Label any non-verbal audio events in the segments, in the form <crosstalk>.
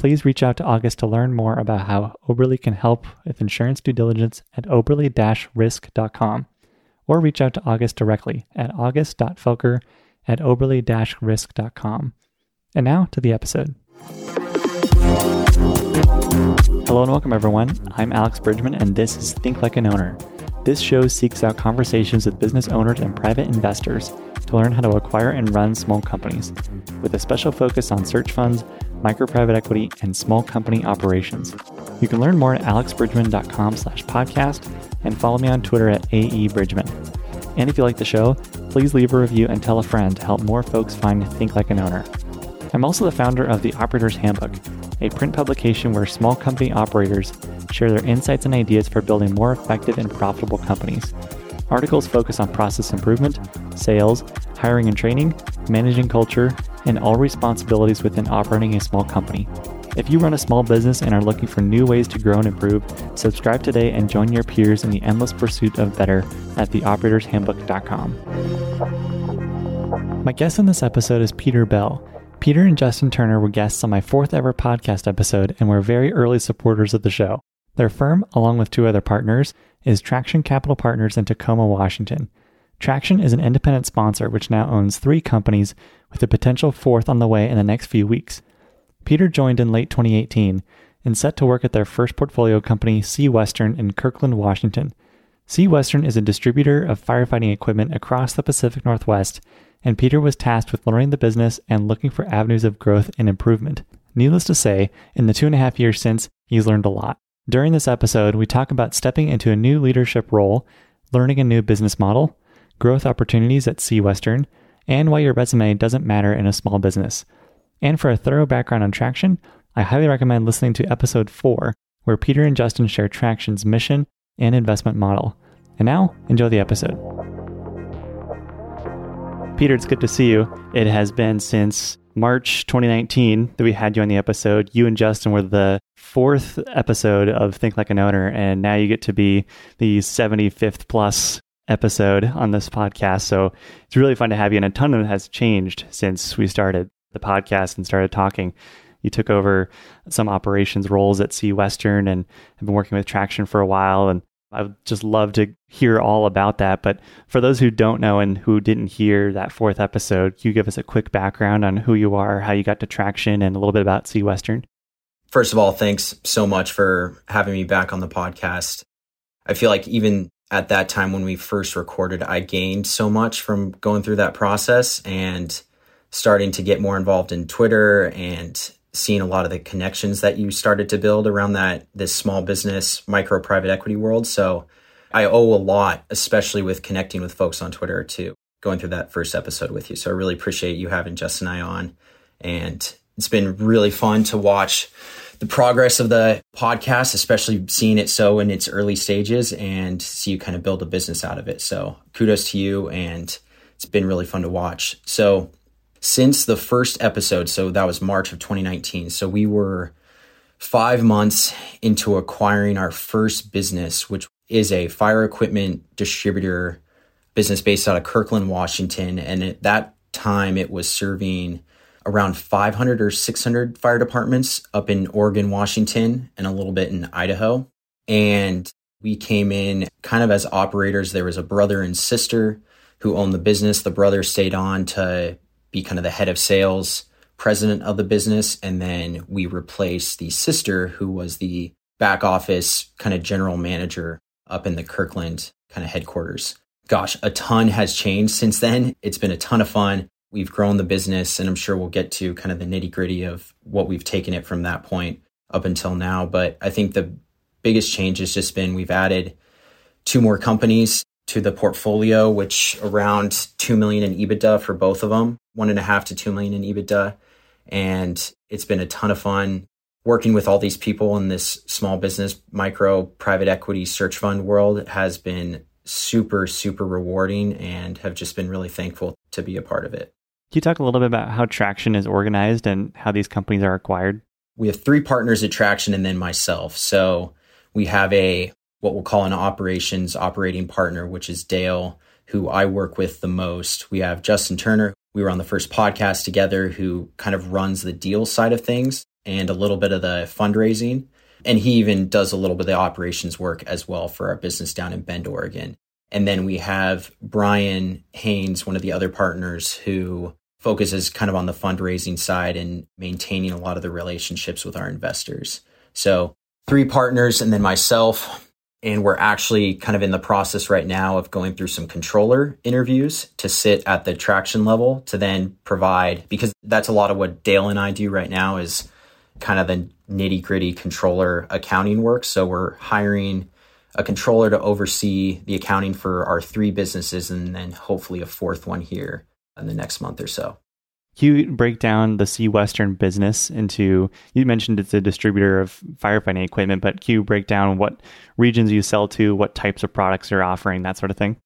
please reach out to August to learn more about how Oberle can help with insurance due diligence at oberle risk.com or reach out to August directly at august.felker at oberle risk.com. And now to the episode. Hello and welcome, everyone. I'm Alex Bridgeman, and this is Think Like an Owner. This show seeks out conversations with business owners and private investors to learn how to acquire and run small companies, with a special focus on search funds micro private equity, and small company operations. You can learn more at alexbridgeman.com slash podcast and follow me on Twitter at aebridgeman. And if you like the show, please leave a review and tell a friend to help more folks find Think Like an Owner. I'm also the founder of The Operator's Handbook, a print publication where small company operators share their insights and ideas for building more effective and profitable companies. Articles focus on process improvement, sales, hiring and training, managing culture, and all responsibilities within operating a small company. If you run a small business and are looking for new ways to grow and improve, subscribe today and join your peers in the endless pursuit of better at theoperatorshandbook.com. My guest in this episode is Peter Bell. Peter and Justin Turner were guests on my fourth ever podcast episode and were very early supporters of the show. Their firm, along with two other partners, is Traction Capital Partners in Tacoma, Washington. Traction is an independent sponsor which now owns three companies with a potential fourth on the way in the next few weeks. Peter joined in late 2018 and set to work at their first portfolio company, SeaWestern, in Kirkland, Washington. SeaWestern is a distributor of firefighting equipment across the Pacific Northwest, and Peter was tasked with learning the business and looking for avenues of growth and improvement. Needless to say, in the two and a half years since, he's learned a lot. During this episode, we talk about stepping into a new leadership role, learning a new business model, growth opportunities at SeaWestern, and why your resume doesn't matter in a small business. And for a thorough background on Traction, I highly recommend listening to episode 4, where Peter and Justin share Traction's mission and investment model. And now, enjoy the episode. Peter, it's good to see you. It has been since March 2019 that we had you on the episode. You and Justin were the fourth episode of Think Like an Owner, and now you get to be the 75th plus episode on this podcast. So it's really fun to have you. And a ton of it has changed since we started the podcast and started talking. You took over some operations roles at SeaWestern and have been working with Traction for a while. And I would just love to hear all about that. But for those who don't know and who didn't hear that fourth episode, you give us a quick background on who you are, how you got to Traction, and a little bit about SeaWestern? First of all, thanks so much for having me back on the podcast. I feel like even at that time when we first recorded, I gained so much from going through that process and starting to get more involved in Twitter and seeing a lot of the connections that you started to build around that this small business micro private equity world. So I owe a lot, especially with connecting with folks on Twitter too. going through that first episode with you. So I really appreciate you having Justin and I on. And it's been really fun to watch the progress of the podcast, especially seeing it so in its early stages and see you kind of build a business out of it. So kudos to you. And it's been really fun to watch. So since the first episode, so that was March of 2019. So we were five months into acquiring our first business, which is a fire equipment distributor business based out of Kirkland, Washington. And at that time, it was serving around 500 or 600 fire departments up in Oregon, Washington, and a little bit in Idaho. And we came in kind of as operators. There was a brother and sister who owned the business. The brother stayed on to be kind of the head of sales president of the business. And then we replaced the sister, who was the back office kind of general manager up in the Kirkland kind of headquarters. Gosh, a ton has changed since then. It's been a ton of fun. We've grown the business, and I'm sure we'll get to kind of the nitty gritty of what we've taken it from that point up until now. But I think the biggest change has just been we've added two more companies to the portfolio, which around 2 million in EBITDA for both of them, one and a half to 2 million in EBITDA. And it's been a ton of fun working with all these people in this small business, micro private equity search fund world has been super, super rewarding and have just been really thankful to be a part of it. Can you talk a little bit about how Traction is organized and how these companies are acquired? We have three partners at Traction and then myself. So we have a what we'll call an operations operating partner, which is Dale, who I work with the most. We have Justin Turner, we were on the first podcast together who kind of runs the deal side of things and a little bit of the fundraising. And he even does a little bit of the operations work as well for our business down in Bend, Oregon. And then we have Brian Haynes, one of the other partners who focuses kind of on the fundraising side and maintaining a lot of the relationships with our investors. So three partners and then myself and we're actually kind of in the process right now of going through some controller interviews to sit at the traction level to then provide because that's a lot of what Dale and I do right now is kind of the nitty gritty controller accounting work. So we're hiring a controller to oversee the accounting for our three businesses and then hopefully a fourth one here in the next month or so. Can you break down the SeaWestern business into? You mentioned it's a distributor of firefighting equipment, but can you break down what regions you sell to, what types of products you're offering, that sort of thing?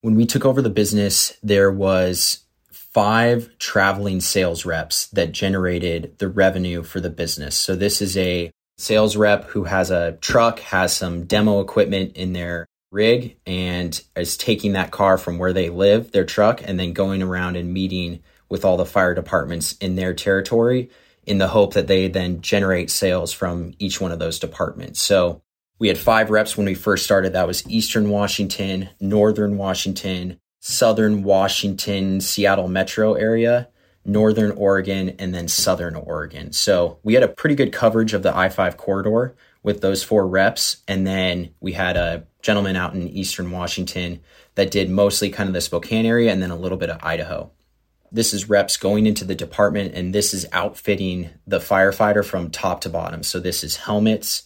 When we took over the business, there was five traveling sales reps that generated the revenue for the business. So this is a sales rep who has a truck, has some demo equipment in their rig, and is taking that car from where they live, their truck, and then going around and meeting with all the fire departments in their territory in the hope that they then generate sales from each one of those departments. So we had five reps when we first started. That was Eastern Washington, Northern Washington, Southern Washington, Seattle metro area, Northern Oregon, and then Southern Oregon. So we had a pretty good coverage of the I 5 corridor with those four reps. And then we had a gentleman out in Eastern Washington that did mostly kind of the Spokane area and then a little bit of Idaho. This is reps going into the department, and this is outfitting the firefighter from top to bottom. So this is helmets,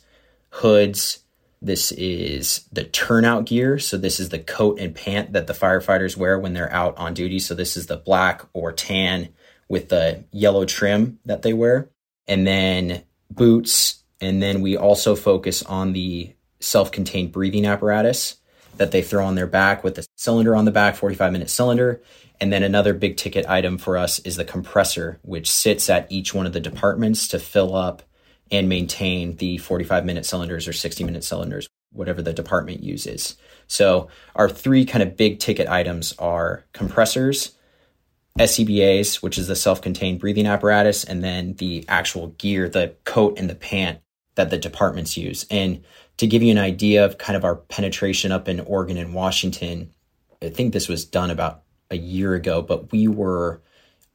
hoods. This is the turnout gear. So this is the coat and pant that the firefighters wear when they're out on duty. So this is the black or tan with the yellow trim that they wear. And then boots. And then we also focus on the self contained breathing apparatus that they throw on their back with the cylinder on the back, 45 minute cylinder. And then another big ticket item for us is the compressor, which sits at each one of the departments to fill up and maintain the 45 minute cylinders or 60 minute cylinders, whatever the department uses. So our three kind of big ticket items are compressors, SCBAs, which is the self-contained breathing apparatus, and then the actual gear, the coat and the pant that the departments use. And to give you an idea of kind of our penetration up in Oregon and Washington, I think this was done about a year ago, but we were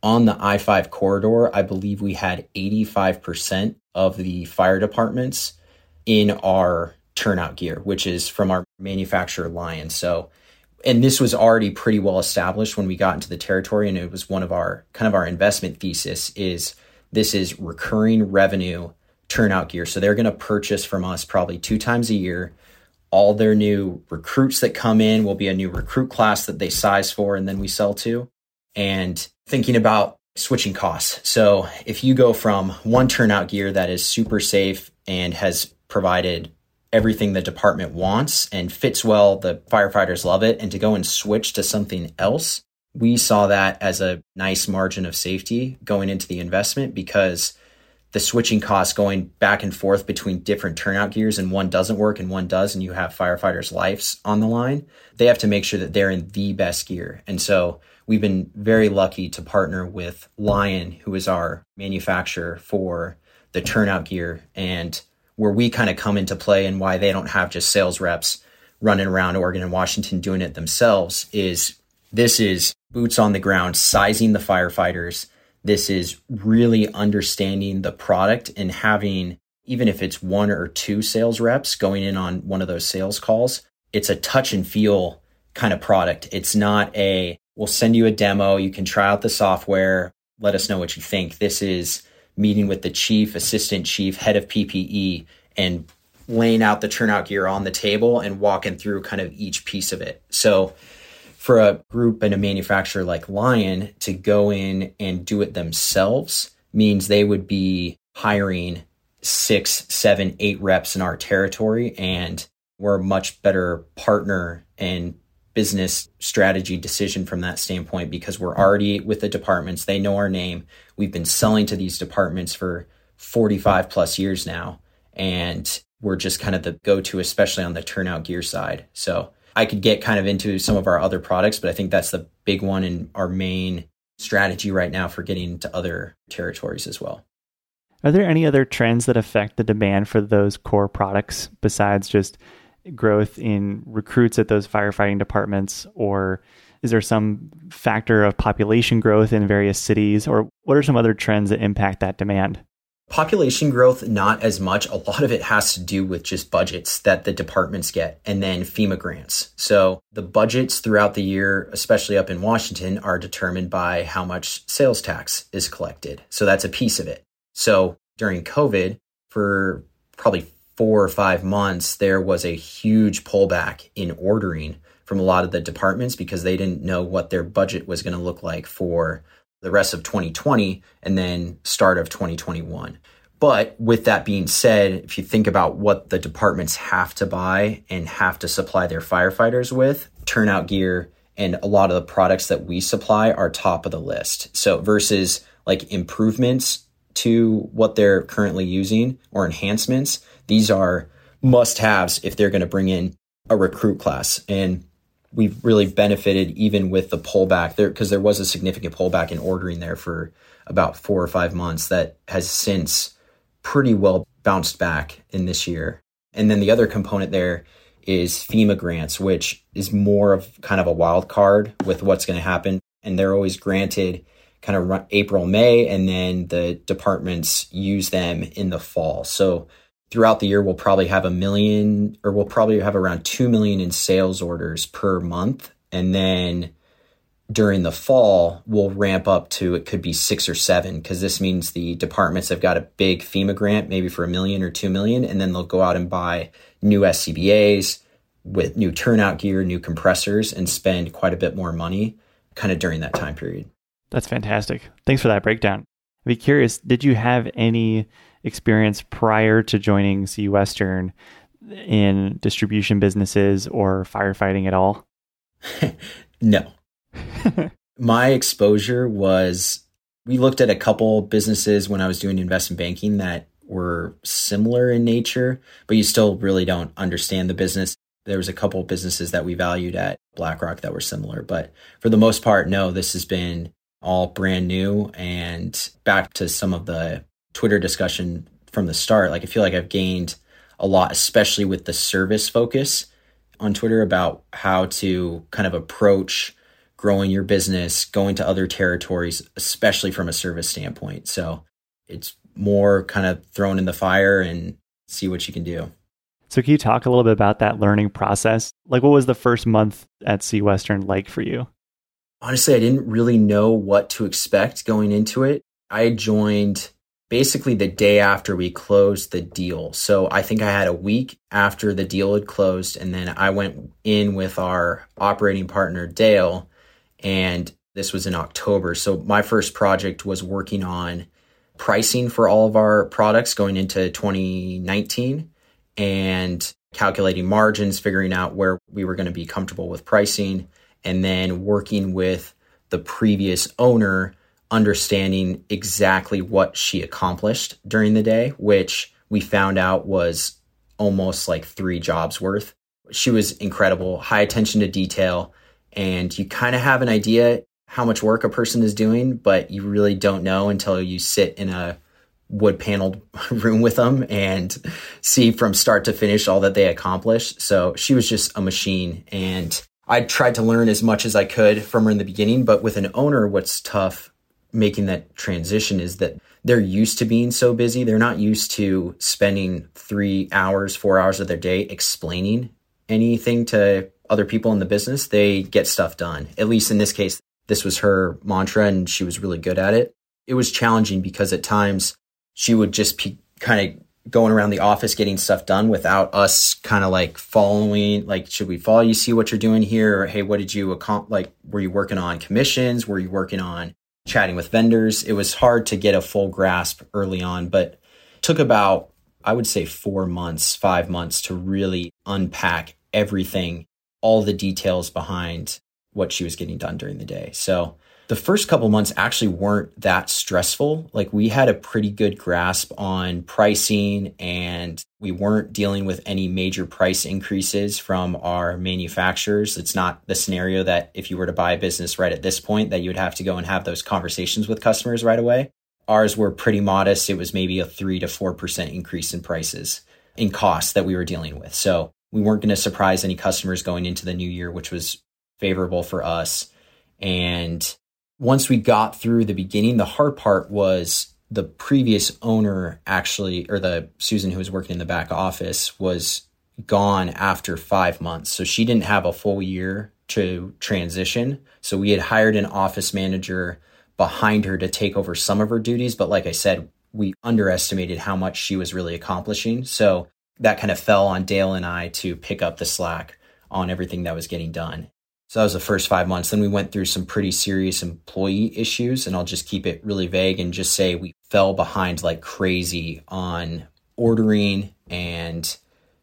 on the I 5 corridor. I believe we had 85% of the fire departments in our turnout gear, which is from our manufacturer Lion. So, and this was already pretty well established when we got into the territory. And it was one of our kind of our investment thesis is this is recurring revenue turnout gear. So they're going to purchase from us probably two times a year all their new recruits that come in will be a new recruit class that they size for and then we sell to. And thinking about switching costs. So if you go from one turnout gear that is super safe and has provided everything the department wants and fits well, the firefighters love it, and to go and switch to something else, we saw that as a nice margin of safety going into the investment because the switching costs going back and forth between different turnout gears and one doesn't work and one does and you have firefighters lives on the line they have to make sure that they're in the best gear. And so we've been very lucky to partner with lion who is our manufacturer for the turnout gear and where we kind of come into play and why they don't have just sales reps running around oregon and washington doing it themselves is this is boots on the ground sizing the firefighters this is really understanding the product and having, even if it's one or two sales reps going in on one of those sales calls, it's a touch and feel kind of product. It's not a, we'll send you a demo. You can try out the software. Let us know what you think. This is meeting with the chief, assistant chief, head of PPE, and laying out the turnout gear on the table and walking through kind of each piece of it. So for a group and a manufacturer like Lion to go in and do it themselves means they would be hiring six, seven, eight reps in our territory. And we're a much better partner and business strategy decision from that standpoint because we're already with the departments. They know our name. We've been selling to these departments for 45 plus years now. And we're just kind of the go to, especially on the turnout gear side. So I could get kind of into some of our other products, but I think that's the big one and our main strategy right now for getting into other territories as well. Are there any other trends that affect the demand for those core products besides just growth in recruits at those firefighting departments? Or is there some factor of population growth in various cities? Or what are some other trends that impact that demand? Population growth, not as much. A lot of it has to do with just budgets that the departments get and then FEMA grants. So the budgets throughout the year, especially up in Washington, are determined by how much sales tax is collected. So that's a piece of it. So during COVID, for probably four or five months, there was a huge pullback in ordering from a lot of the departments because they didn't know what their budget was going to look like for the rest of 2020 and then start of 2021. But with that being said, if you think about what the departments have to buy and have to supply their firefighters with, turnout gear and a lot of the products that we supply are top of the list. So versus like improvements to what they're currently using or enhancements, these are must haves if they're going to bring in a recruit class. And we've really benefited even with the pullback there because there was a significant pullback in ordering there for about four or five months that has since pretty well bounced back in this year. And then the other component there is FEMA grants, which is more of kind of a wild card with what's going to happen. And they're always granted kind of April, May, and then the departments use them in the fall. So throughout the year we'll probably have a million or we'll probably have around 2 million in sales orders per month and then during the fall we'll ramp up to it could be 6 or 7 cuz this means the departments have got a big FEMA grant maybe for a million or 2 million and then they'll go out and buy new SCBAs with new turnout gear, new compressors and spend quite a bit more money kind of during that time period. That's fantastic. Thanks for that breakdown. I'd be curious, did you have any experience prior to joining SeaWestern in distribution businesses or firefighting at all? <laughs> no. <laughs> My exposure was we looked at a couple businesses when I was doing investment banking that were similar in nature, but you still really don't understand the business. There was a couple businesses that we valued at BlackRock that were similar, but for the most part, no, this has been all brand new and back to some of the Twitter discussion from the start, like I feel like I've gained a lot, especially with the service focus on Twitter about how to kind of approach growing your business, going to other territories, especially from a service standpoint. So it's more kind of thrown in the fire and see what you can do. So can you talk a little bit about that learning process? Like what was the first month at SeaWestern like for you? Honestly, I didn't really know what to expect going into it. I joined basically the day after we closed the deal. So I think I had a week after the deal had closed, and then I went in with our operating partner, Dale, and this was in October. So my first project was working on pricing for all of our products going into 2019 and calculating margins, figuring out where we were going to be comfortable with pricing, and then working with the previous owner understanding exactly what she accomplished during the day, which we found out was almost like three jobs worth. She was incredible, high attention to detail, and you kind of have an idea how much work a person is doing, but you really don't know until you sit in a wood paneled <laughs> room with them and see from start to finish all that they accomplished. So she was just a machine. And I tried to learn as much as I could from her in the beginning. But with an owner, what's tough making that transition is that they're used to being so busy. They're not used to spending three hours, four hours of their day explaining anything to other people in the business. They get stuff done. At least in this case, this was her mantra and she was really good at it. It was challenging because at times she would just be kind of going around the office getting stuff done without us kind of like following like should we follow you see what you're doing here or hey what did you accomplish like were you working on commissions were you working on chatting with vendors. It was hard to get a full grasp early on, but took about, I would say, four months, five months to really unpack everything, all the details behind what she was getting done during the day. So the first couple months actually weren't that stressful. Like we had a pretty good grasp on pricing and we weren't dealing with any major price increases from our manufacturers. It's not the scenario that if you were to buy a business right at this point that you would have to go and have those conversations with customers right away. Ours were pretty modest. It was maybe a 3 to 4% increase in prices in costs that we were dealing with. So we weren't going to surprise any customers going into the new year, which was favorable for us. And once we got through the beginning, the hard part was the previous owner actually, or the Susan who was working in the back office was gone after five months. So she didn't have a full year to transition. So we had hired an office manager behind her to take over some of her duties. But like I said, we underestimated how much she was really accomplishing. So that kind of fell on Dale and I to pick up the slack on everything that was getting done. So that was the first five months. Then we went through some pretty serious employee issues, and I'll just keep it really vague and just say we fell behind like crazy on ordering and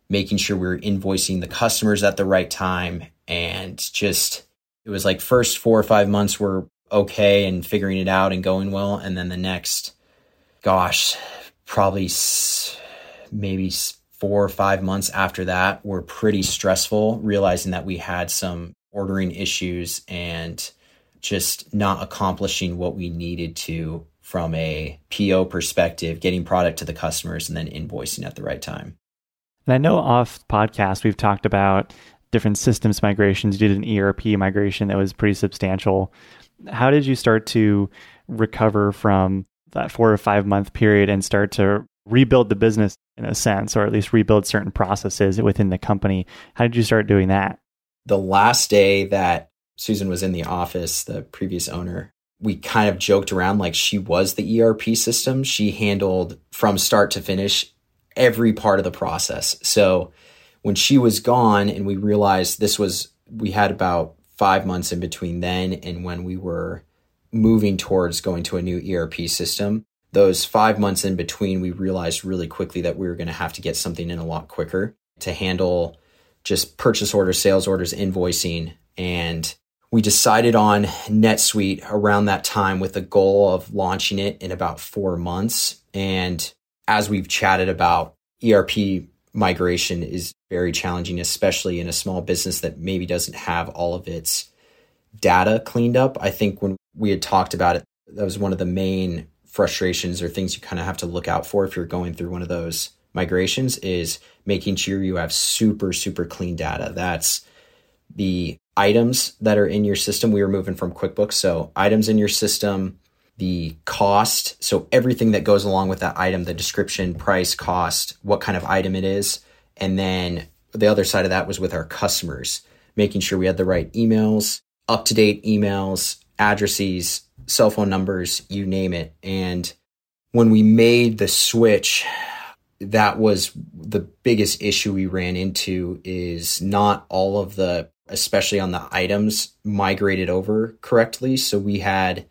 making sure we were invoicing the customers at the right time. And just, it was like first four or five months were okay and figuring it out and going well. And then the next, gosh, probably maybe four or five months after that were pretty stressful, realizing that we had some ordering issues and just not accomplishing what we needed to from a PO perspective, getting product to the customers and then invoicing at the right time. And I know off podcast we've talked about different systems migrations. You did an ERP migration that was pretty substantial. How did you start to recover from that four or five month period and start to rebuild the business in a sense, or at least rebuild certain processes within the company? How did you start doing that? The last day that Susan was in the office, the previous owner, we kind of joked around like she was the ERP system. She handled from start to finish every part of the process. So when she was gone and we realized this was, we had about five months in between then and when we were moving towards going to a new ERP system. Those five months in between, we realized really quickly that we were going to have to get something in a lot quicker to handle just purchase orders, sales orders, invoicing. And we decided on NetSuite around that time with the goal of launching it in about four months. And as we've chatted about, ERP migration is very challenging, especially in a small business that maybe doesn't have all of its data cleaned up. I think when we had talked about it, that was one of the main frustrations or things you kind of have to look out for if you're going through one of those migrations is making sure you have super, super clean data. That's the items that are in your system. We were moving from QuickBooks. So, items in your system, the cost. So, everything that goes along with that item, the description, price, cost, what kind of item it is. And then the other side of that was with our customers, making sure we had the right emails, up to date emails, addresses, cell phone numbers, you name it. And when we made the switch, that was the biggest issue we ran into is not all of the especially on the items migrated over correctly. So we had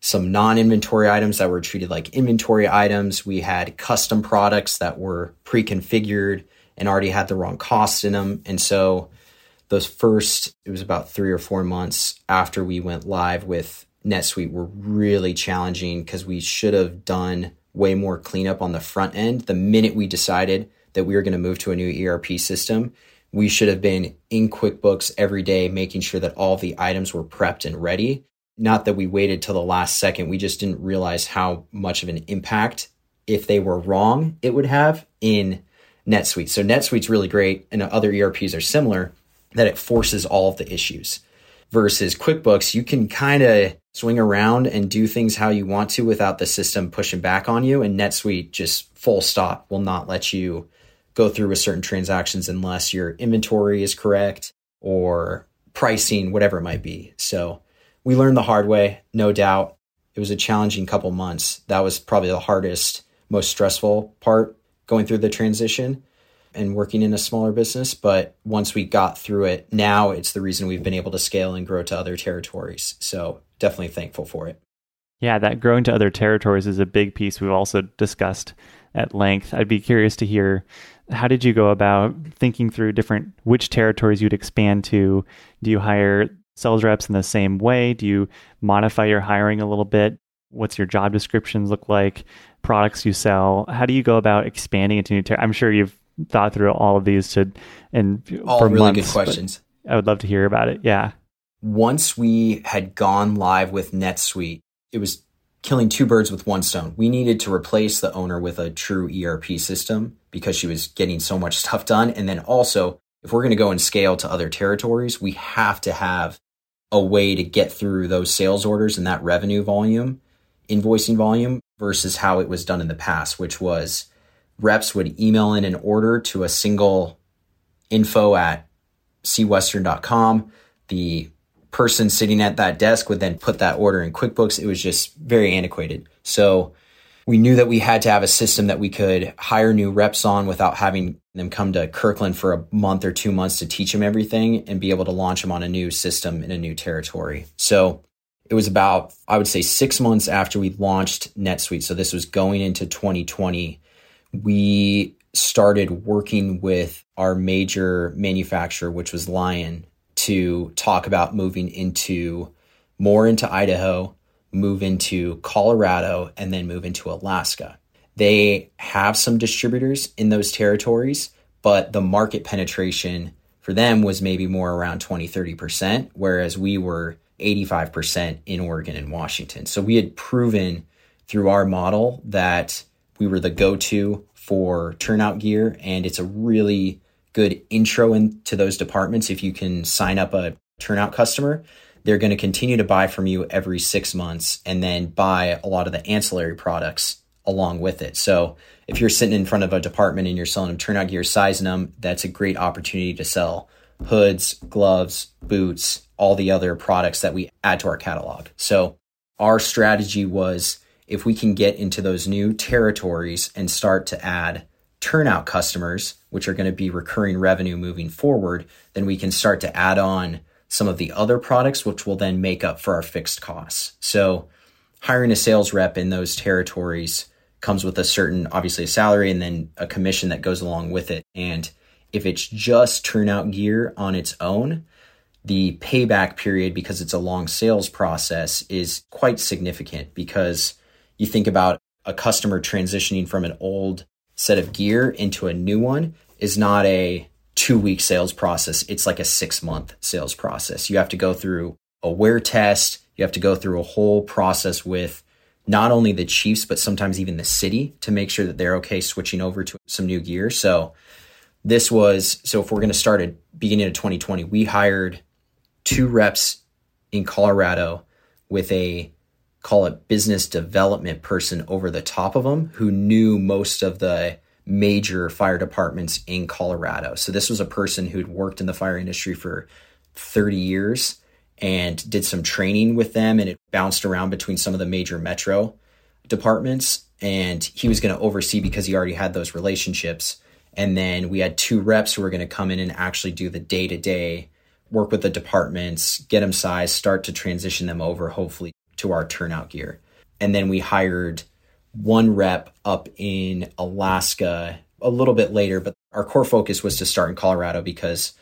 some non-inventory items that were treated like inventory items. We had custom products that were pre-configured and already had the wrong costs in them. And so those first it was about 3 or 4 months after we went live with NetSuite were really challenging because we should have done way more cleanup on the front end. The minute we decided that we were going to move to a new ERP system, we should have been in QuickBooks every day, making sure that all the items were prepped and ready. Not that we waited till the last second. We just didn't realize how much of an impact, if they were wrong, it would have in NetSuite. So NetSuite's really great, and other ERPs are similar, that it forces all of the issues. Versus QuickBooks, you can kind of swing around and do things how you want to without the system pushing back on you. And NetSuite just full stop will not let you go through with certain transactions unless your inventory is correct or pricing, whatever it might be. So we learned the hard way, no doubt. It was a challenging couple months. That was probably the hardest, most stressful part going through the transition and working in a smaller business. But once we got through it, now it's the reason we've been able to scale and grow to other territories. So definitely thankful for it. Yeah, that growing to other territories is a big piece we've also discussed at length. I'd be curious to hear how did you go about thinking through different which territories you'd expand to? Do you hire sales reps in the same way? Do you modify your hiring a little bit? What's your job descriptions look like? Products you sell? How do you go about expanding into new territories? I'm sure you've thought through all of these to and all for really months, good questions. I would love to hear about it. Yeah. Once we had gone live with NetSuite, it was killing two birds with one stone. We needed to replace the owner with a true ERP system because she was getting so much <laughs> stuff done. And then also, if we're going to go and scale to other territories, we have to have a way to get through those sales orders and that revenue volume, invoicing volume versus how it was done in the past, which was reps would email in an order to a single info at seawestern.com. The person sitting at that desk would then put that order in QuickBooks. It was just very antiquated. So we knew that we had to have a system that we could hire new reps on without having them come to Kirkland for a month or two months to teach them everything and be able to launch them on a new system in a new territory. So it was about, I would say, six months after we launched NetSuite. So this was going into 2020. We started working with our major manufacturer, which was Lion, to talk about moving into more into Idaho, move into Colorado, and then move into Alaska. They have some distributors in those territories, but the market penetration for them was maybe more around 20, 30%, whereas we were 85% in Oregon and Washington. So we had proven through our model that we were the go to for turnout gear, and it's a really good intro into those departments. If you can sign up a turnout customer they're going to continue to buy from you every six months and then buy a lot of the ancillary products along with it. So if you're sitting in front of a department and you're selling them turnout gear sizing them that's a great opportunity to sell hoods gloves boots all the other products that we add to our catalog. So our strategy was if we can get into those new territories and start to add turnout customers, which are going to be recurring revenue moving forward, then we can start to add on some of the other products, which will then make up for our fixed costs. So hiring a sales rep in those territories comes with a certain, obviously a salary and then a commission that goes along with it. And if it's just turnout gear on its own, the payback period, because it's a long sales process, is quite significant because you think about a customer transitioning from an old set of gear into a new one is not a two week sales process. It's like a six month sales process. You have to go through a wear test. You have to go through a whole process with not only the Chiefs, but sometimes even the city to make sure that they're okay switching over to some new gear. So this was, so if we're going to start at beginning of 2020, we hired two reps in Colorado with a call it business development person over the top of them who knew most of the major fire departments in Colorado. So this was a person who'd worked in the fire industry for 30 years and did some training with them and it bounced around between some of the major metro departments and he was going to oversee because he already had those relationships. And then we had two reps who were going to come in and actually do the day to day work with the departments, get them sized, start to transition them over, hopefully, to our turnout gear. And then we hired one rep up in Alaska a little bit later, but our core focus was to start in Colorado because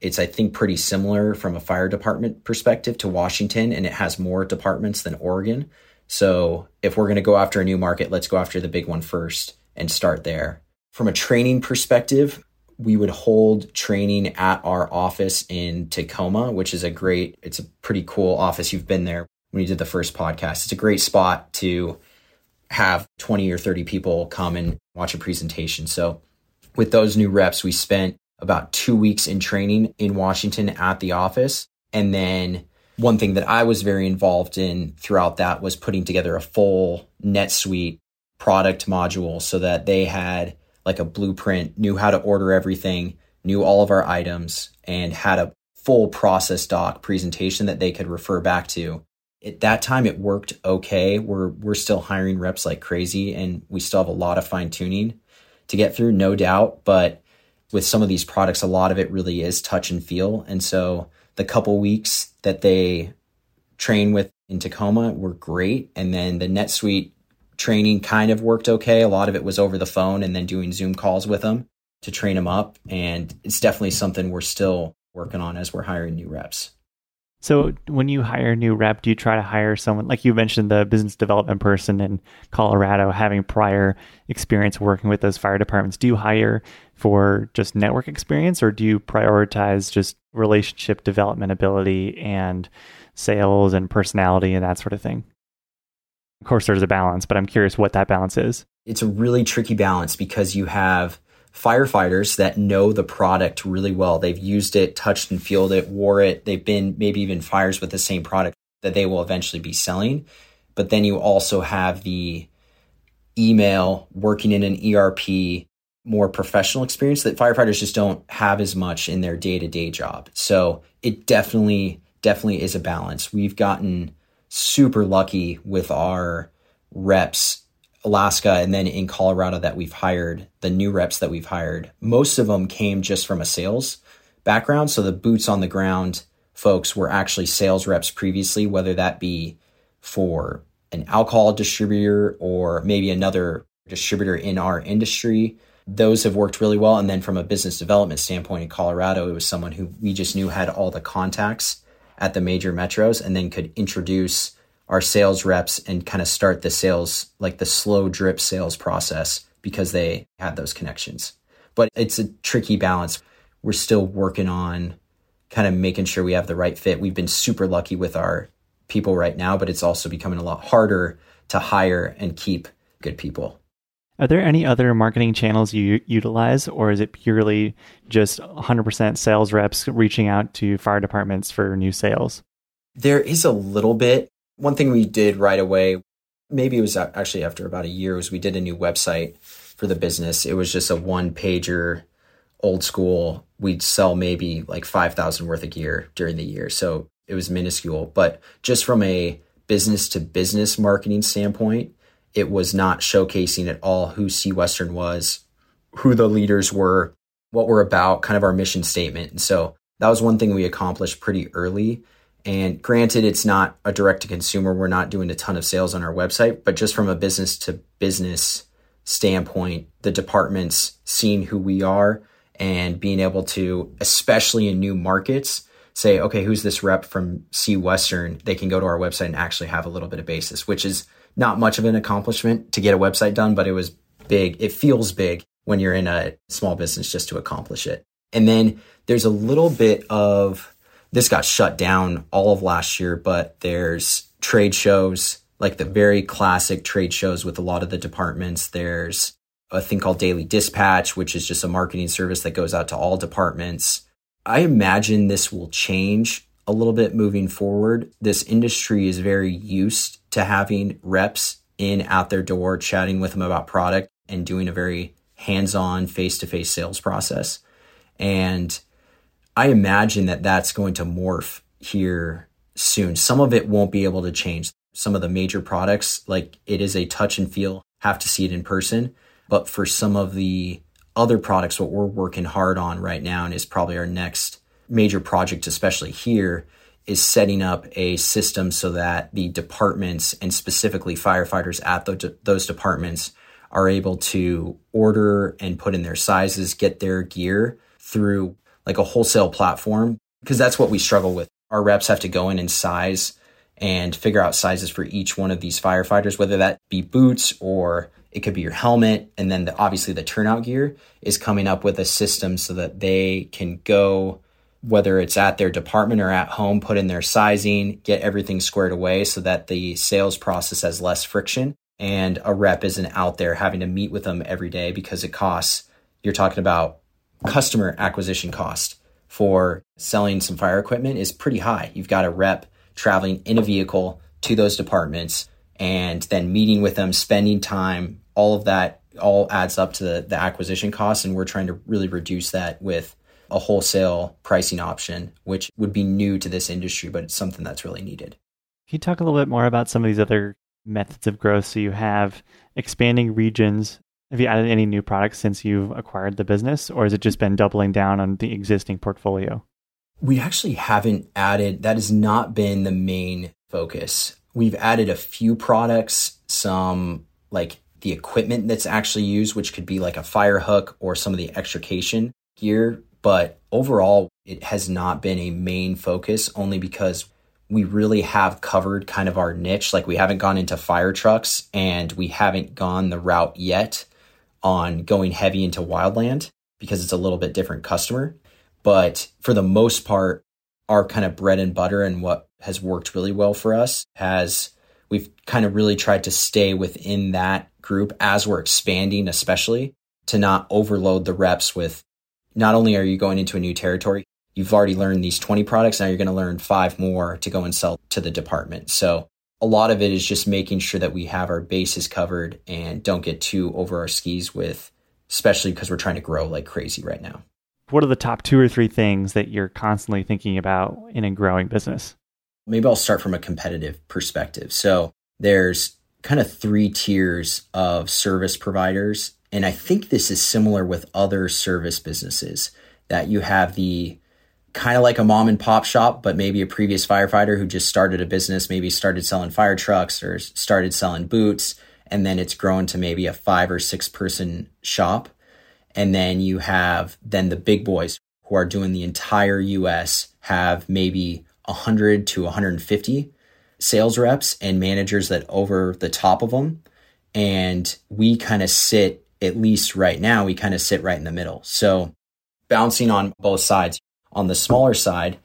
it's, I think, pretty similar from a fire department perspective to Washington, and it has more departments than Oregon. So if we're going to go after a new market, let's go after the big one first and start there. From a training perspective, we would hold training at our office in Tacoma, which is a great, it's a pretty cool office. You've been there when you did the first podcast. It's a great spot to have 20 or 30 people come and watch a presentation. So with those new reps, we spent about two weeks in training in Washington at the office. And then one thing that I was very involved in throughout that was putting together a full NetSuite product module so that they had like a blueprint, knew how to order everything, knew all of our items, and had a full process doc presentation that they could refer back to. At that time, it worked okay. We're we're still hiring reps like crazy, and we still have a lot of fine tuning to get through, no doubt. But with some of these products, a lot of it really is touch and feel, and so the couple weeks that they train with in Tacoma were great, and then the NetSuite training kind of worked okay. A lot of it was over the phone and then doing Zoom calls with them to train them up. And it's definitely something we're still working on as we're hiring new reps. So, when you hire a new rep, do you try to hire someone like you mentioned the business development person in Colorado having prior experience working with those fire departments? Do you hire for just network experience or do you prioritize just relationship development ability and sales and personality and that sort of thing? Of course, there's a balance, but I'm curious what that balance is. It's a really tricky balance because you have firefighters that know the product really well. They've used it, touched and feel it, wore it. They've been maybe even fires with the same product that they will eventually be selling. But then you also have the email working in an ERP, more professional experience that firefighters just don't have as much in their day to day job. So it definitely, definitely is a balance. We've gotten super lucky with our reps Alaska and then in Colorado that we've hired, the new reps that we've hired, most of them came just from a sales background. So the boots on the ground folks were actually sales reps previously, whether that be for an alcohol distributor or maybe another distributor in our industry. Those have worked really well. And then from a business development standpoint in Colorado, it was someone who we just knew had all the contacts at the major metros and then could introduce our sales reps and kind of start the sales, like the slow drip sales process because they had those connections. But it's a tricky balance. We're still working on kind of making sure we have the right fit. We've been super lucky with our people right now, but it's also becoming a lot harder to hire and keep good people. Are there any other marketing channels you utilize, or is it purely just 100% sales reps reaching out to fire departments for new sales? There is a little bit. One thing we did right away, maybe it was actually after about a year, was we did a new website for the business. It was just a one pager, old school. We'd sell maybe like 5,000 worth of gear during the year. So it was minuscule. But just from a business to business marketing standpoint, it was not showcasing at all who SeaWestern was, who the leaders were, what we're about, kind of our mission statement. And so that was one thing we accomplished pretty early. And granted, it's not a direct to consumer. We're not doing a ton of sales on our website, but just from a business to business standpoint, the departments seeing who we are and being able to, especially in new markets, say, okay, who's this rep from SeaWestern? They can go to our website and actually have a little bit of basis, which is not much of an accomplishment to get a website done, but it was big. It feels big when you're in a small business just to accomplish it. And then there's a little bit of this got shut down all of last year, but there's trade shows, like the very classic trade shows with a lot of the departments. There's a thing called Daily Dispatch, which is just a marketing service that goes out to all departments. I imagine this will change a little bit moving forward. This industry is very used to having reps in at their door, chatting with them about product and doing a very hands on face to face sales process. And I imagine that that's going to morph here soon. Some of it won't be able to change. Some of the major products, like it is a touch and feel have to see it in person. But for some of the other products, what we're working hard on right now and is probably our next major project, especially here, is setting up a system so that the departments and specifically firefighters at the, those departments are able to order and put in their sizes, get their gear through like a wholesale platform. Because that's what we struggle with. Our reps have to go in and size and figure out sizes for each one of these firefighters, whether that be boots or it could be your helmet. And then the, obviously the turnout gear is coming up with a system so that they can go, whether it's at their department or at home, put in their sizing, get everything squared away so that the sales process has less friction and a rep isn't out there having to meet with them every day because it costs, you're talking about customer acquisition cost for selling some fire equipment is pretty high. You've got a rep traveling in a vehicle to those departments and then meeting with them, spending time, all of that all adds up to the, the acquisition cost. And we're trying to really reduce that with a wholesale pricing option, which would be new to this industry, but it's something that's really needed. Can you talk a little bit more about some of these other methods of growth? So you have expanding regions. Have you added any new products since you've acquired the business, or has it just been doubling down on the existing portfolio? We actually haven't added, that has not been the main focus. We've added a few products, some like the equipment that's actually used, which could be like a fire hook or some of the extrication gear. But overall, it has not been a main focus only because we really have covered kind of our niche. Like we haven't gone into fire trucks and we haven't gone the route yet on going heavy into wildland because it's a little bit different customer. But for the most part, our kind of bread and butter and what has worked really well for us has we've kind of really tried to stay within that group as we're expanding, especially to not overload the reps with not only are you going into a new territory, you've already learned these 20 products. Now you're going to learn five more to go and sell to the department. So a lot of it is just making sure that we have our bases covered and don't get too over our skis with, especially because we're trying to grow like crazy right now what are the top two or three things that you're constantly thinking about in a growing business? Maybe I'll start from a competitive perspective. So there's kind of three tiers of service providers. And I think this is similar with other service businesses that you have the kind of like a mom and pop shop, but maybe a previous firefighter who just started a business, maybe started selling fire trucks or started selling boots. And then it's grown to maybe a five or six person shop. And then you have then the big boys who are doing the entire US have maybe 100 to 150 sales reps and managers that over the top of them. And we kind of sit, at least right now, we kind of sit right in the middle. So bouncing on both sides. On the smaller side,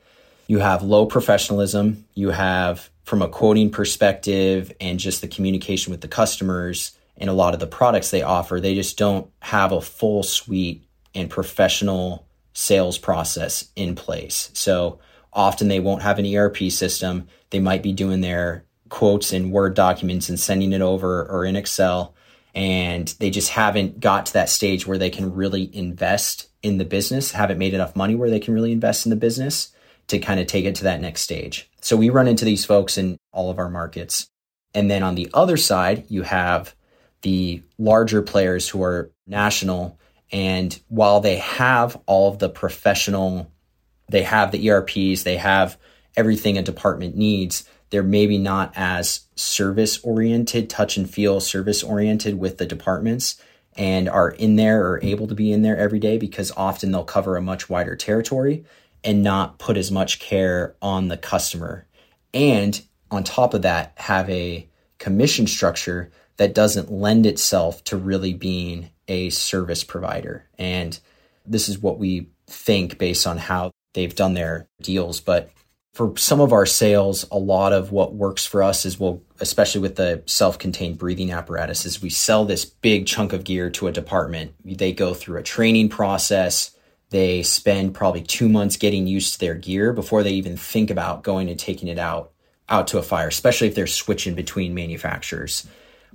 you have low professionalism. You have, from a quoting perspective and just the communication with the customers, and a lot of the products they offer. They just don't have a full suite and professional sales process in place. So often they won't have an ERP system. They might be doing their quotes in Word documents and sending it over or in Excel. And they just haven't got to that stage where they can really invest in the business, haven't made enough money where they can really invest in the business to kind of take it to that next stage. So we run into these folks in all of our markets. And then on the other side, you have the larger players who are national. And while they have all of the professional, they have the ERPs, they have everything a department needs, they're maybe not as service oriented, touch and feel service oriented with the departments and are in there or able to be in there every day because often they'll cover a much wider territory and not put as much care on the customer. And on top of that, have a commission structure that doesn't lend itself to really being a service provider. And this is what we think based on how they've done their deals. But for some of our sales, a lot of what works for us is we'll, especially with the self contained breathing apparatus, is we sell this big chunk of gear to a department. They go through a training process. They spend probably two months getting used to their gear before they even think about going and taking it out out to a fire, especially if they're switching between manufacturers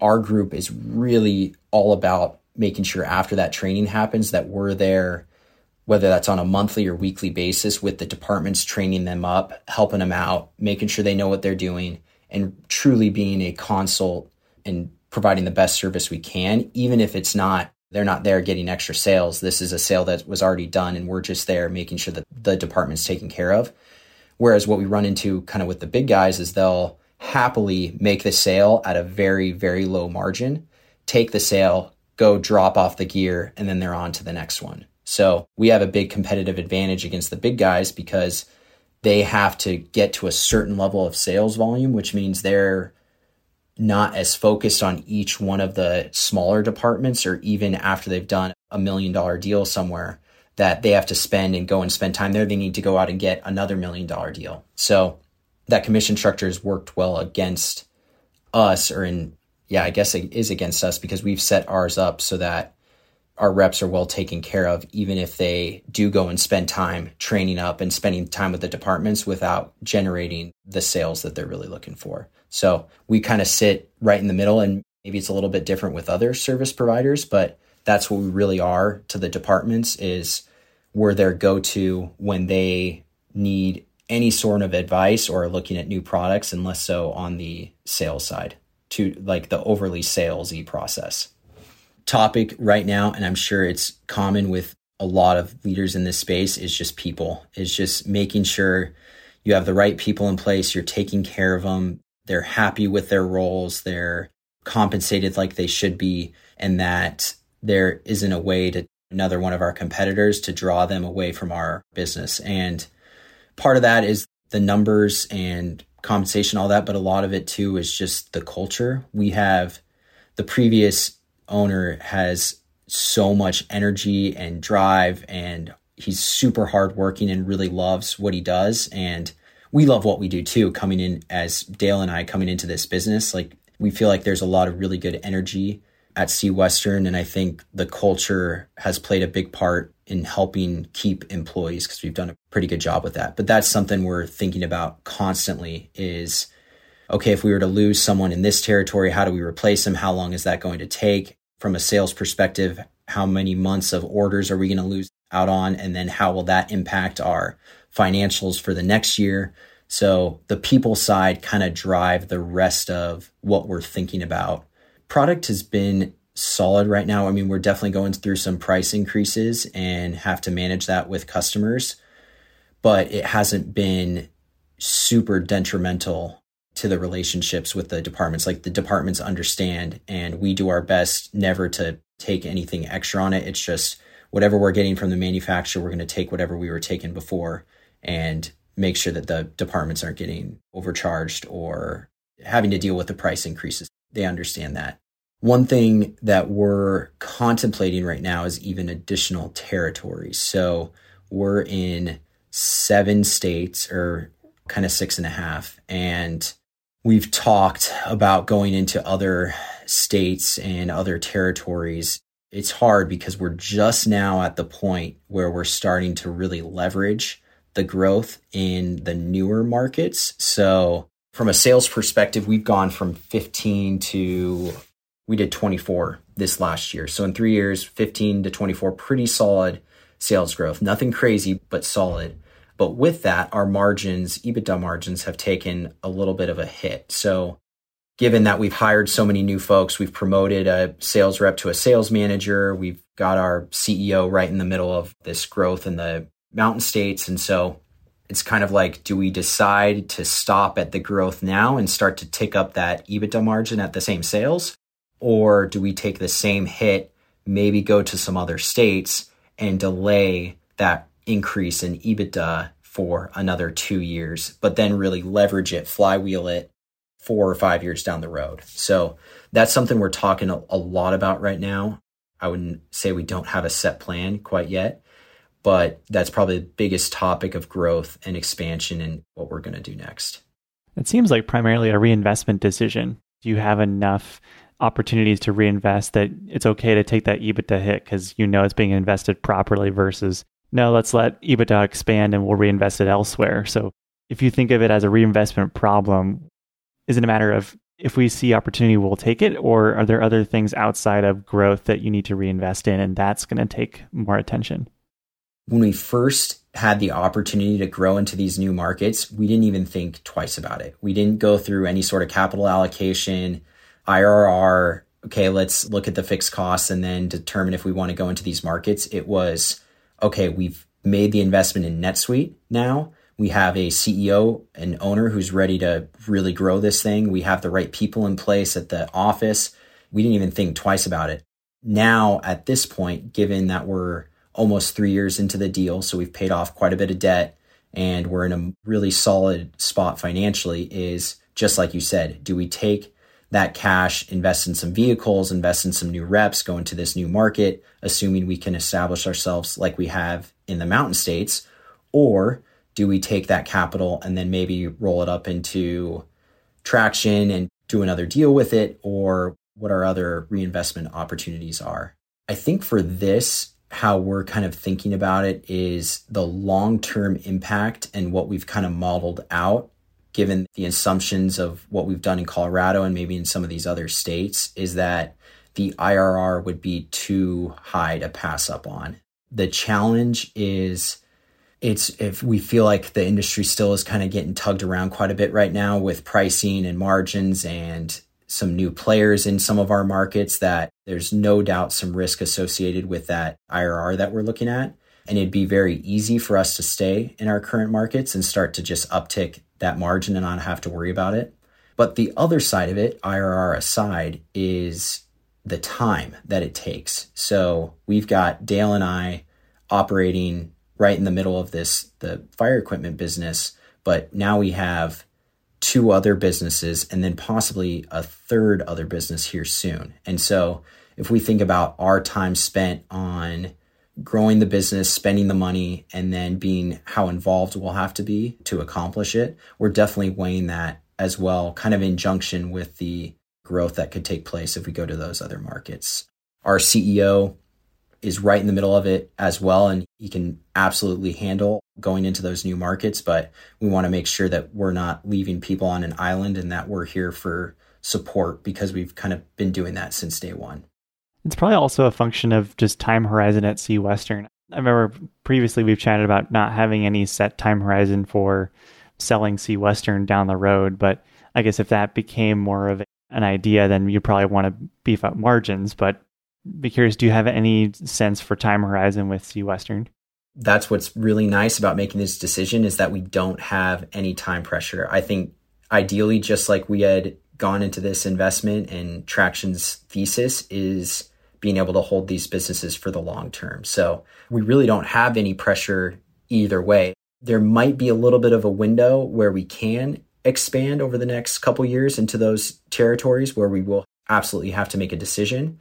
our group is really all about making sure after that training happens that we're there whether that's on a monthly or weekly basis with the departments training them up helping them out making sure they know what they're doing and truly being a consult and providing the best service we can, even if it's not they're not there getting extra sales. This is a sale that was already done and we're just there making sure that the department's taken care of. Whereas what we run into kind of with the big guys is they'll happily make the sale at a very, very low margin, take the sale, go drop off the gear, and then they're on to the next one. So we have a big competitive advantage against the big guys because they have to get to a certain level of sales volume, which means they're not as focused on each one of the smaller departments or even after they've done a million dollar deal somewhere that they have to spend and go and spend time there. They need to go out and get another million dollar deal. So that commission structure has worked well against us or in, yeah, I guess it is against us because we've set ours up so that our reps are well taken care of, even if they do go and spend time training up and spending time with the departments without generating the sales that they're really looking for. So we kind of sit right in the middle, and maybe it's a little bit different with other service providers, but that's what we really are to the departments is we're their go-to when they need any sort of advice or looking at new products and less so on the sales side to like the overly salesy process topic right now, and I'm sure it's common with a lot of leaders in this space, is just people. Is just making sure you have the right people in place, you're taking care of them, they're happy with their roles, they're compensated like they should be, and that there isn't a way to another one of our competitors to draw them away from our business. And part of that is the numbers and compensation, all that, but a lot of it too is just the culture. We have the previous owner has so much energy and drive and he's super hardworking and really loves what he does. And we love what we do too coming in as dale and i coming into this business. Like we feel like there's a lot of really good energy at SeaWestern and i think the culture has played a big part in helping keep employees because we've done a pretty good job with that. But that's something we're thinking about constantly is okay if we were to lose someone in this territory how do we replace them? How long is that going to take from a sales perspective, how many months of orders are we going to lose out on? And then how will that impact our financials for the next year? So the people side kind of drive the rest of what we're thinking about. Product has been solid right now. I mean, we're definitely going through some price increases and have to manage that with customers, but it hasn't been super detrimental to the relationships with the departments. Like the departments understand, and we do our best never to take anything extra on it. It's just whatever we're getting from the manufacturer, we're going to take whatever we were taking before and make sure that the departments aren't getting overcharged or having to deal with the price increases. They understand that. One thing that we're contemplating right now is even additional territories. So we're in seven states or kind of six and a half. And we've talked about going into other states and other territories. It's hard because we're just now at the point where we're starting to really leverage the growth in the newer markets. So, from a sales perspective, we've gone from 15 to we did 24 this last year. So, in three years, 15 to 24, pretty solid sales growth. Nothing crazy, but solid. But with that, our margins, EBITDA margins, have taken a little bit of a hit. So, given that we've hired so many new folks, we've promoted a sales rep to a sales manager, we've got our CEO right in the middle of this growth in the mountain states. And so, it's kind of like, do we decide to stop at the growth now and start to tick up that EBITDA margin at the same sales? Or do we take the same hit, maybe go to some other states and delay that increase in EBITDA for another two years, but then really leverage it, flywheel it four or five years down the road. So that's something we're talking a, a lot about right now. I wouldn't say we don't have a set plan quite yet, but that's probably the biggest topic of growth and expansion and what we're going to do next. It seems like primarily a reinvestment decision. Do you have enough opportunities to reinvest that it's okay to take that EBITDA hit because you know it's being invested properly versus no, let's let EBITDA expand and we'll reinvest it elsewhere. So if you think of it as a reinvestment problem, is it a matter of if we see opportunity, we'll take it? Or are there other things outside of growth that you need to reinvest in and that's going to take more attention? When we first had the opportunity to grow into these new markets, we didn't even think twice about it. We didn't go through any sort of capital allocation. IRR, okay, let's look at the fixed costs and then determine if we want to go into these markets. It was, okay, we've made the investment in NetSuite now. We have a CEO and owner who's ready to really grow this thing. We have the right people in place at the office. We didn't even think twice about it. Now, at this point, given that we're almost three years into the deal, so we've paid off quite a bit of debt and we're in a really solid spot financially, is just like you said, do we take that cash, invest in some vehicles, invest in some new reps, go into this new market, assuming we can establish ourselves like we have in the mountain states? Or do we take that capital and then maybe roll it up into traction and do another deal with it? Or what our other reinvestment opportunities are? I think for this, how we're kind of thinking about it is the long term impact and what we've kind of modeled out given the assumptions of what we've done in Colorado and maybe in some of these other states, is that the IRR would be too high to pass up on. The challenge is it's if we feel like the industry still is kind of getting tugged around quite a bit right now with pricing and margins and some new players in some of our markets that there's no doubt some risk associated with that IRR that we're looking at. And it'd be very easy for us to stay in our current markets and start to just uptick that margin and not have to worry about it. But the other side of it, IRR aside, is the time that it takes. So we've got Dale and I operating right in the middle of this, the fire equipment business, but now we have two other businesses and then possibly a third other business here soon. And so if we think about our time spent on growing the business, spending the money, and then being how involved we'll have to be to accomplish it, we're definitely weighing that as well, kind of in junction with the growth that could take place if we go to those other markets. Our CEO is right in the middle of it as well, and he can absolutely handle going into those new markets. But we want to make sure that we're not leaving people on an island and that we're here for support because we've kind of been doing that since day one. It's probably also a function of just time horizon at SeaWestern. I remember previously we've chatted about not having any set time horizon for selling SeaWestern down the road, but I guess if that became more of an idea, then you probably want to beef up margins. But be curious, do you have any sense for time horizon with SeaWestern? That's what's really nice about making this decision is that we don't have any time pressure. I think ideally, just like we had gone into this investment and Traction's thesis is being able to hold these businesses for the long term. So we really don't have any pressure either way. There might be a little bit of a window where we can expand over the next couple years into those territories where we will absolutely have to make a decision,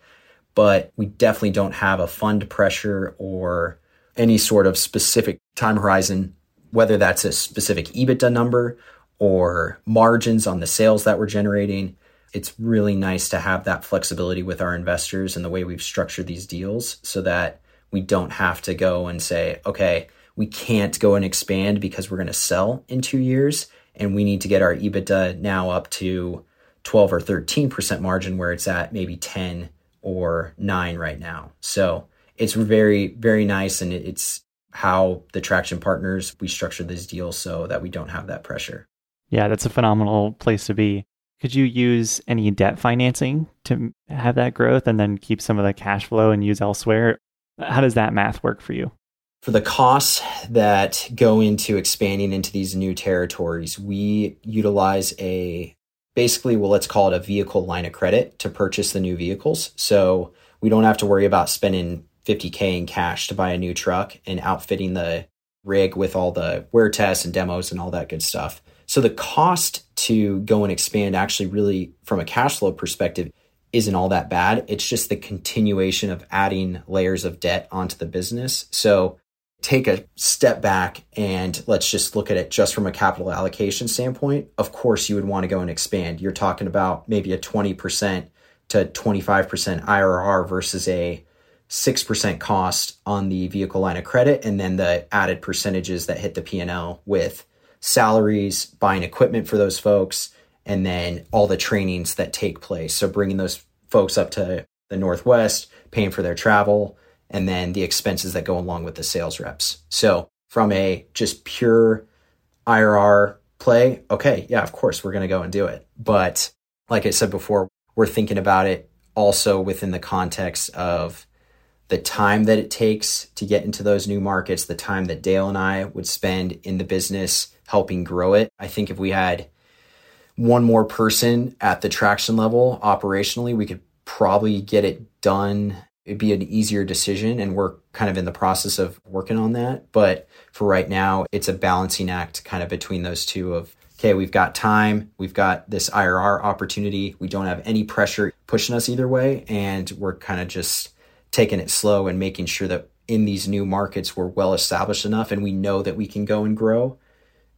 but we definitely don't have a fund pressure or any sort of specific time horizon, whether that's a specific EBITDA number or margins on the sales that we're generating it's really nice to have that flexibility with our investors and the way we've structured these deals so that we don't have to go and say, okay, we can't go and expand because we're going to sell in two years and we need to get our EBITDA now up to 12 or 13% margin where it's at maybe 10 or 9 right now. So it's very, very nice. And it's how the Traction Partners, we structure these deals so that we don't have that pressure. Yeah, that's a phenomenal place to be. Could you use any debt financing to have that growth and then keep some of the cash flow and use elsewhere? How does that math work for you? For the costs that go into expanding into these new territories, we utilize a basically, well, let's call it a vehicle line of credit to purchase the new vehicles. So we don't have to worry about spending 50K in cash to buy a new truck and outfitting the rig with all the wear tests and demos and all that good stuff. So the cost to go and expand actually really from a cash flow perspective isn't all that bad. It's just the continuation of adding layers of debt onto the business. So take a step back and let's just look at it just from a capital allocation standpoint. Of course, you would want to go and expand. You're talking about maybe a 20% to 25% IRR versus a 6% cost on the vehicle line of credit and then the added percentages that hit the P&L with salaries, buying equipment for those folks, and then all the trainings that take place. So bringing those folks up to the Northwest, paying for their travel, and then the expenses that go along with the sales reps. So from a just pure IRR play, okay, yeah, of course, we're going to go and do it. But like I said before, we're thinking about it also within the context of the time that it takes to get into those new markets, the time that Dale and I would spend in the business helping grow it. I think if we had one more person at the traction level operationally, we could probably get it done. It'd be an easier decision, and we're kind of in the process of working on that. But for right now, it's a balancing act kind of between those two of okay, we've got time, we've got this IRR opportunity, we don't have any pressure pushing us either way, and we're kind of just taking it slow and making sure that in these new markets we're well established enough and we know that we can go and grow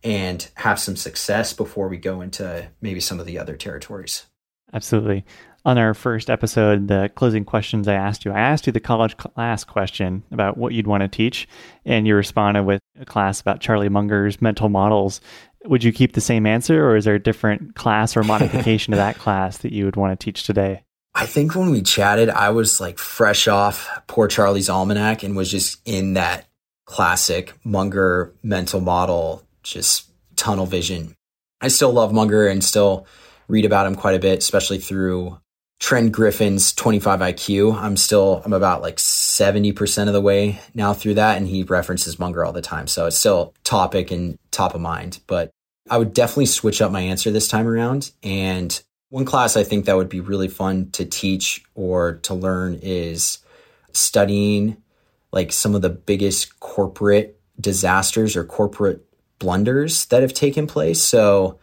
and have some success before we go into maybe some of the other territories. Absolutely. On our first episode, the closing questions I asked you, I asked you the college class question about what you'd want to teach, and you responded with a class about Charlie Munger's mental models. Would you keep the same answer, or is there a different class or modification to that <laughs> class that you would want to teach today? I think when we chatted, I was like fresh off Poor Charlie's Almanack and was just in that classic Munger mental model, just tunnel vision. I still love Munger and still read about him quite a bit, especially through Tren Griffin's 25 IQ. I'm still, I'm about like 70% of the way now through that. And he references Munger all the time. So it's still topic and top of mind. But I would definitely switch up my answer this time around and one class I think that would be really fun to teach or to learn is studying like some of the biggest corporate disasters or corporate blunders that have taken place. So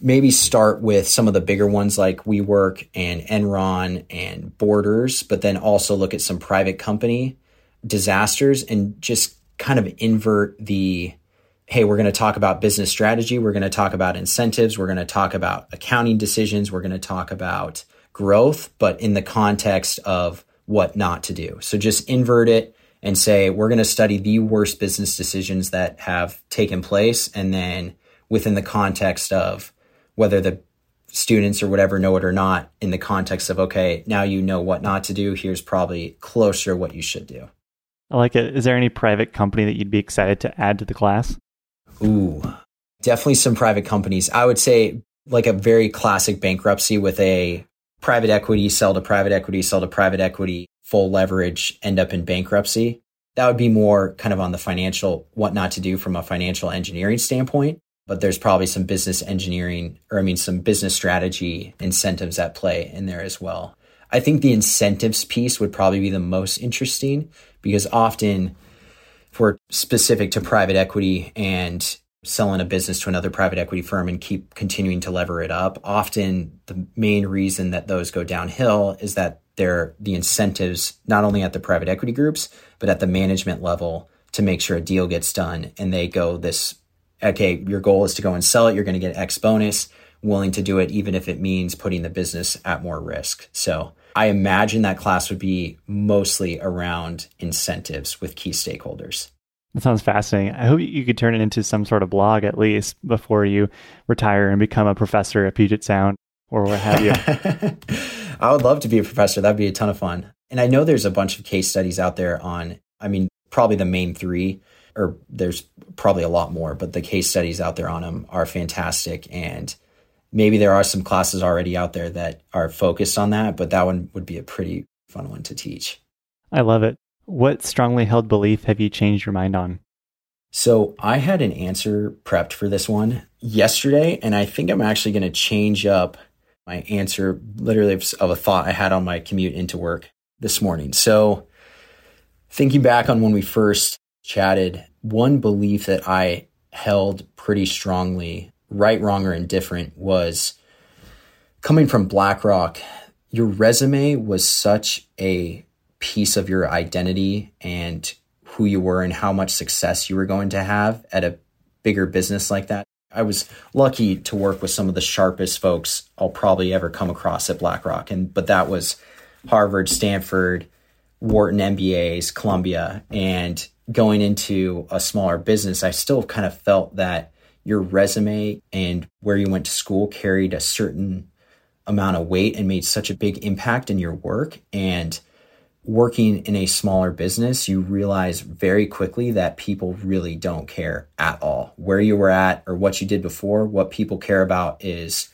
maybe start with some of the bigger ones like WeWork and Enron and Borders, but then also look at some private company disasters and just kind of invert the hey, we're going to talk about business strategy. We're going to talk about incentives. We're going to talk about accounting decisions. We're going to talk about growth, but in the context of what not to do. So just invert it and say, we're going to study the worst business decisions that have taken place. And then within the context of whether the students or whatever know it or not, in the context of, okay, now you know what not to do. Here's probably closer what you should do. I like it. Is there any private company that you'd be excited to add to the class? Ooh, definitely some private companies. I would say like a very classic bankruptcy with a private equity, sell to private equity, sell to private equity, full leverage, end up in bankruptcy. That would be more kind of on the financial, what not to do from a financial engineering standpoint. But there's probably some business engineering, or I mean, some business strategy incentives at play in there as well. I think the incentives piece would probably be the most interesting because often for specific to private equity and selling a business to another private equity firm and keep continuing to lever it up. Often the main reason that those go downhill is that they're the incentives not only at the private equity groups, but at the management level to make sure a deal gets done. And they go this, okay, your goal is to go and sell it. You're going to get X bonus, willing to do it, even if it means putting the business at more risk. So I imagine that class would be mostly around incentives with key stakeholders. That sounds fascinating. I hope you could turn it into some sort of blog at least before you retire and become a professor at Puget Sound or what have you. <laughs> I would love to be a professor. That'd be a ton of fun. And I know there's a bunch of case studies out there on, I mean, probably the main three, or there's probably a lot more, but the case studies out there on them are fantastic. And maybe there are some classes already out there that are focused on that, but that one would be a pretty fun one to teach. I love it. What strongly held belief have you changed your mind on? So I had an answer prepped for this one yesterday, and I think I'm actually going to change up my answer literally of a thought I had on my commute into work this morning. So thinking back on when we first chatted, one belief that I held pretty strongly right, wrong, or indifferent was coming from BlackRock. Your resume was such a piece of your identity and who you were and how much success you were going to have at a bigger business like that. I was lucky to work with some of the sharpest folks I'll probably ever come across at BlackRock. And but that was Harvard, Stanford, Wharton MBAs, Columbia, and going into a smaller business, I still kind of felt that your resume and where you went to school carried a certain amount of weight and made such a big impact in your work. And working in a smaller business, you realize very quickly that people really don't care at all where you were at or what you did before. What people care about is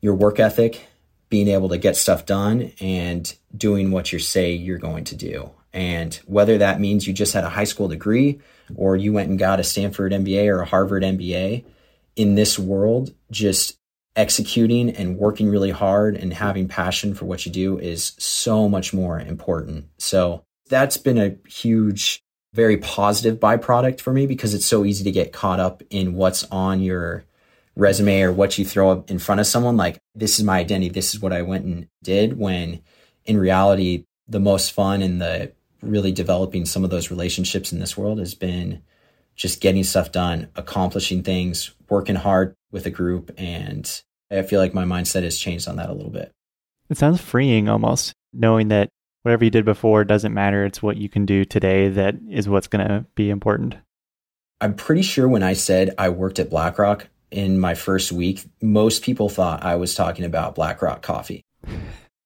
your work ethic, being able to get stuff done and doing what you say you're going to do. And whether that means you just had a high school degree or you went and got a Stanford MBA or a Harvard MBA, in this world, just executing and working really hard and having passion for what you do is so much more important. So that's been a huge, very positive byproduct for me because it's so easy to get caught up in what's on your resume or what you throw up in front of someone. Like, this is my identity. This is what I went and did. When in reality, the most fun and the really developing some of those relationships in this world has been just getting stuff done, accomplishing things, working hard with a group. And I feel like my mindset has changed on that a little bit. It sounds freeing almost, knowing that whatever you did before doesn't matter. It's what you can do today that is what's going to be important. I'm pretty sure when I said I worked at BlackRock in my first week, most people thought I was talking about BlackRock coffee. <laughs>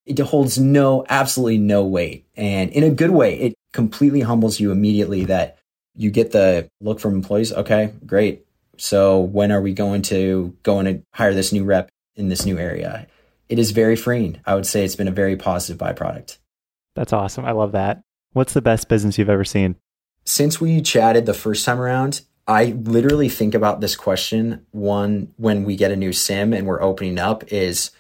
It holds no, absolutely no weight. And in a good way, it completely humbles you immediately that you get the look from employees. Okay, great. So when are we going to go and hire this new rep in this new area? It is very freeing. I would say it's been a very positive byproduct. That's awesome. I love that. What's the best business you've ever seen? Since we chatted the first time around, I literally think about this question one when we get a new CIM and we're opening up is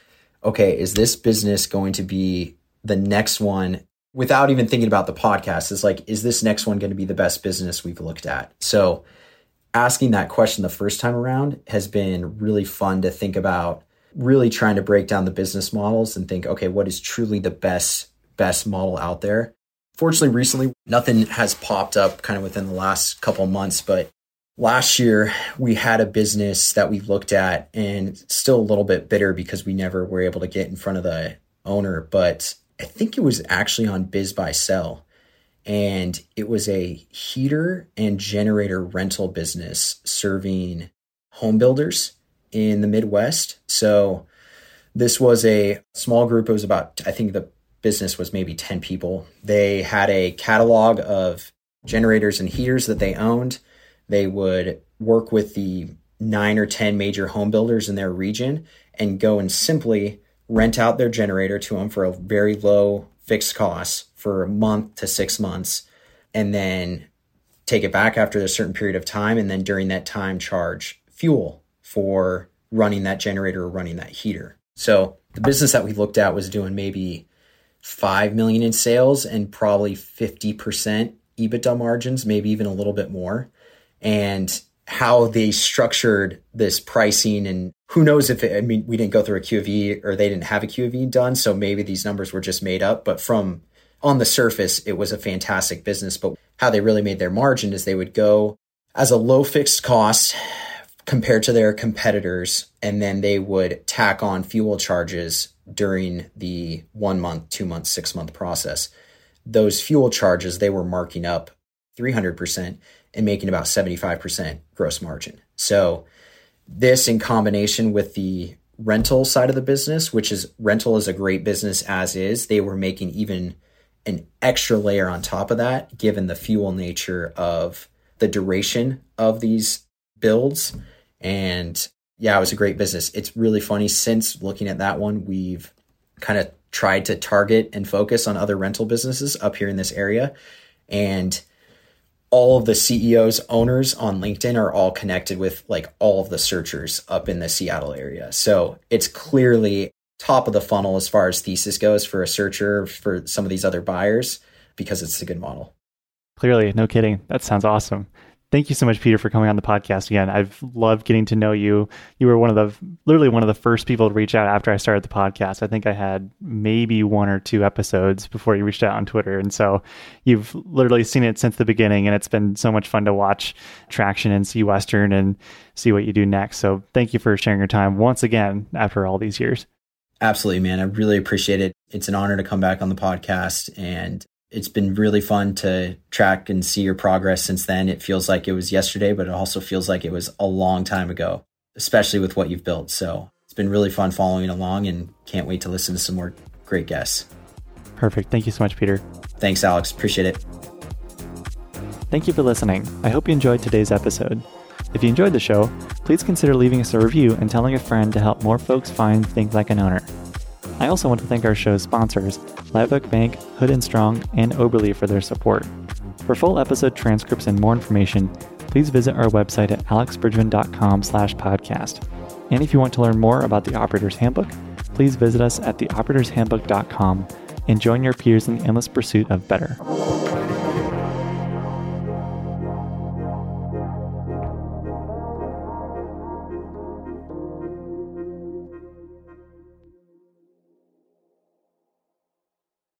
okay, is this business going to be the next one without even thinking about the podcast is like, is this next one going to be the best business we've looked at? So asking that question the first time around has been really fun to think about, really trying to break down the business models and think, okay, what is truly the best, best model out there? Fortunately, recently, nothing has popped up kind of within the last couple months, but last year we had a business that we looked at and still a little bit bitter because we never were able to get in front of the owner, but I think it was actually on BizBuySell. And it was a heater and generator rental business serving home builders in the Midwest. So this was a small group. It was about, I think the business was maybe 10 people. They had a catalog of generators and heaters that they owned. They would work with the nine or 10 major home builders in their region and go and simply rent out their generator to them for a very low fixed cost for a month to six months, and then take it back after a certain period of time. And then during that time, charge fuel for running that generator or running that heater. So the business that we looked at was doing maybe 5 million in sales and probably 50% EBITDA margins, maybe even a little bit more. And how they structured this pricing and who knows if it, I mean we didn't go through a QofE or they didn't have a QofE done so maybe these numbers were just made up but from on the surface it was a fantastic business but how they really made their margin is they would go as a low fixed cost compared to their competitors and then they would tack on fuel charges during the 1 month 2 month 6 month process those fuel charges they were marking up 300% and making about 75% gross margin. So this in combination with the rental side of the business, which is rental is a great business as is, they were making even an extra layer on top of that, given the fuel nature of the duration of these builds. And yeah, it was a great business. It's really funny since looking at that one, we've kind of tried to target and focus on other rental businesses up here in this area. And all of the CEOs, owners on LinkedIn are all connected with like all of the searchers up in the Seattle area. So it's clearly top of the funnel as far as thesis goes for a searcher for some of these other buyers because it's a good model. Clearly, no kidding. That sounds awesome. Thank you so much, Peter, for coming on the podcast again. I've loved getting to know you. You were one of the literally one of the first people to reach out after I started the podcast. I think I had maybe one or two episodes before you reached out on Twitter. And so you've literally seen it since the beginning and it's been so much fun to watch traction and SeaWestern and see what you do next. So thank you for sharing your time once again after all these years. Absolutely, man. I really appreciate it. It's an honor to come back on the podcast and it's been really fun to track and see your progress since then. It feels like it was yesterday, but it also feels like it was a long time ago, especially with what you've built. So it's been really fun following along and can't wait to listen to some more great guests. Perfect. Thank you so much, Peter. Thanks, Alex. Appreciate it. Thank you for listening. I hope you enjoyed today's episode. If you enjoyed the show, please consider leaving us a review and telling a friend to help more folks find Think Like an Owner. I also want to thank our show's sponsors, Oak Bank, Hood and Strong, and Oberle for their support. For full episode transcripts and more information, please visit our website at alexbridgeman.com slash podcast. And if you want to learn more about the Operator's Handbook, please visit us at theoperatorshandbook.com and join your peers in the endless pursuit of better.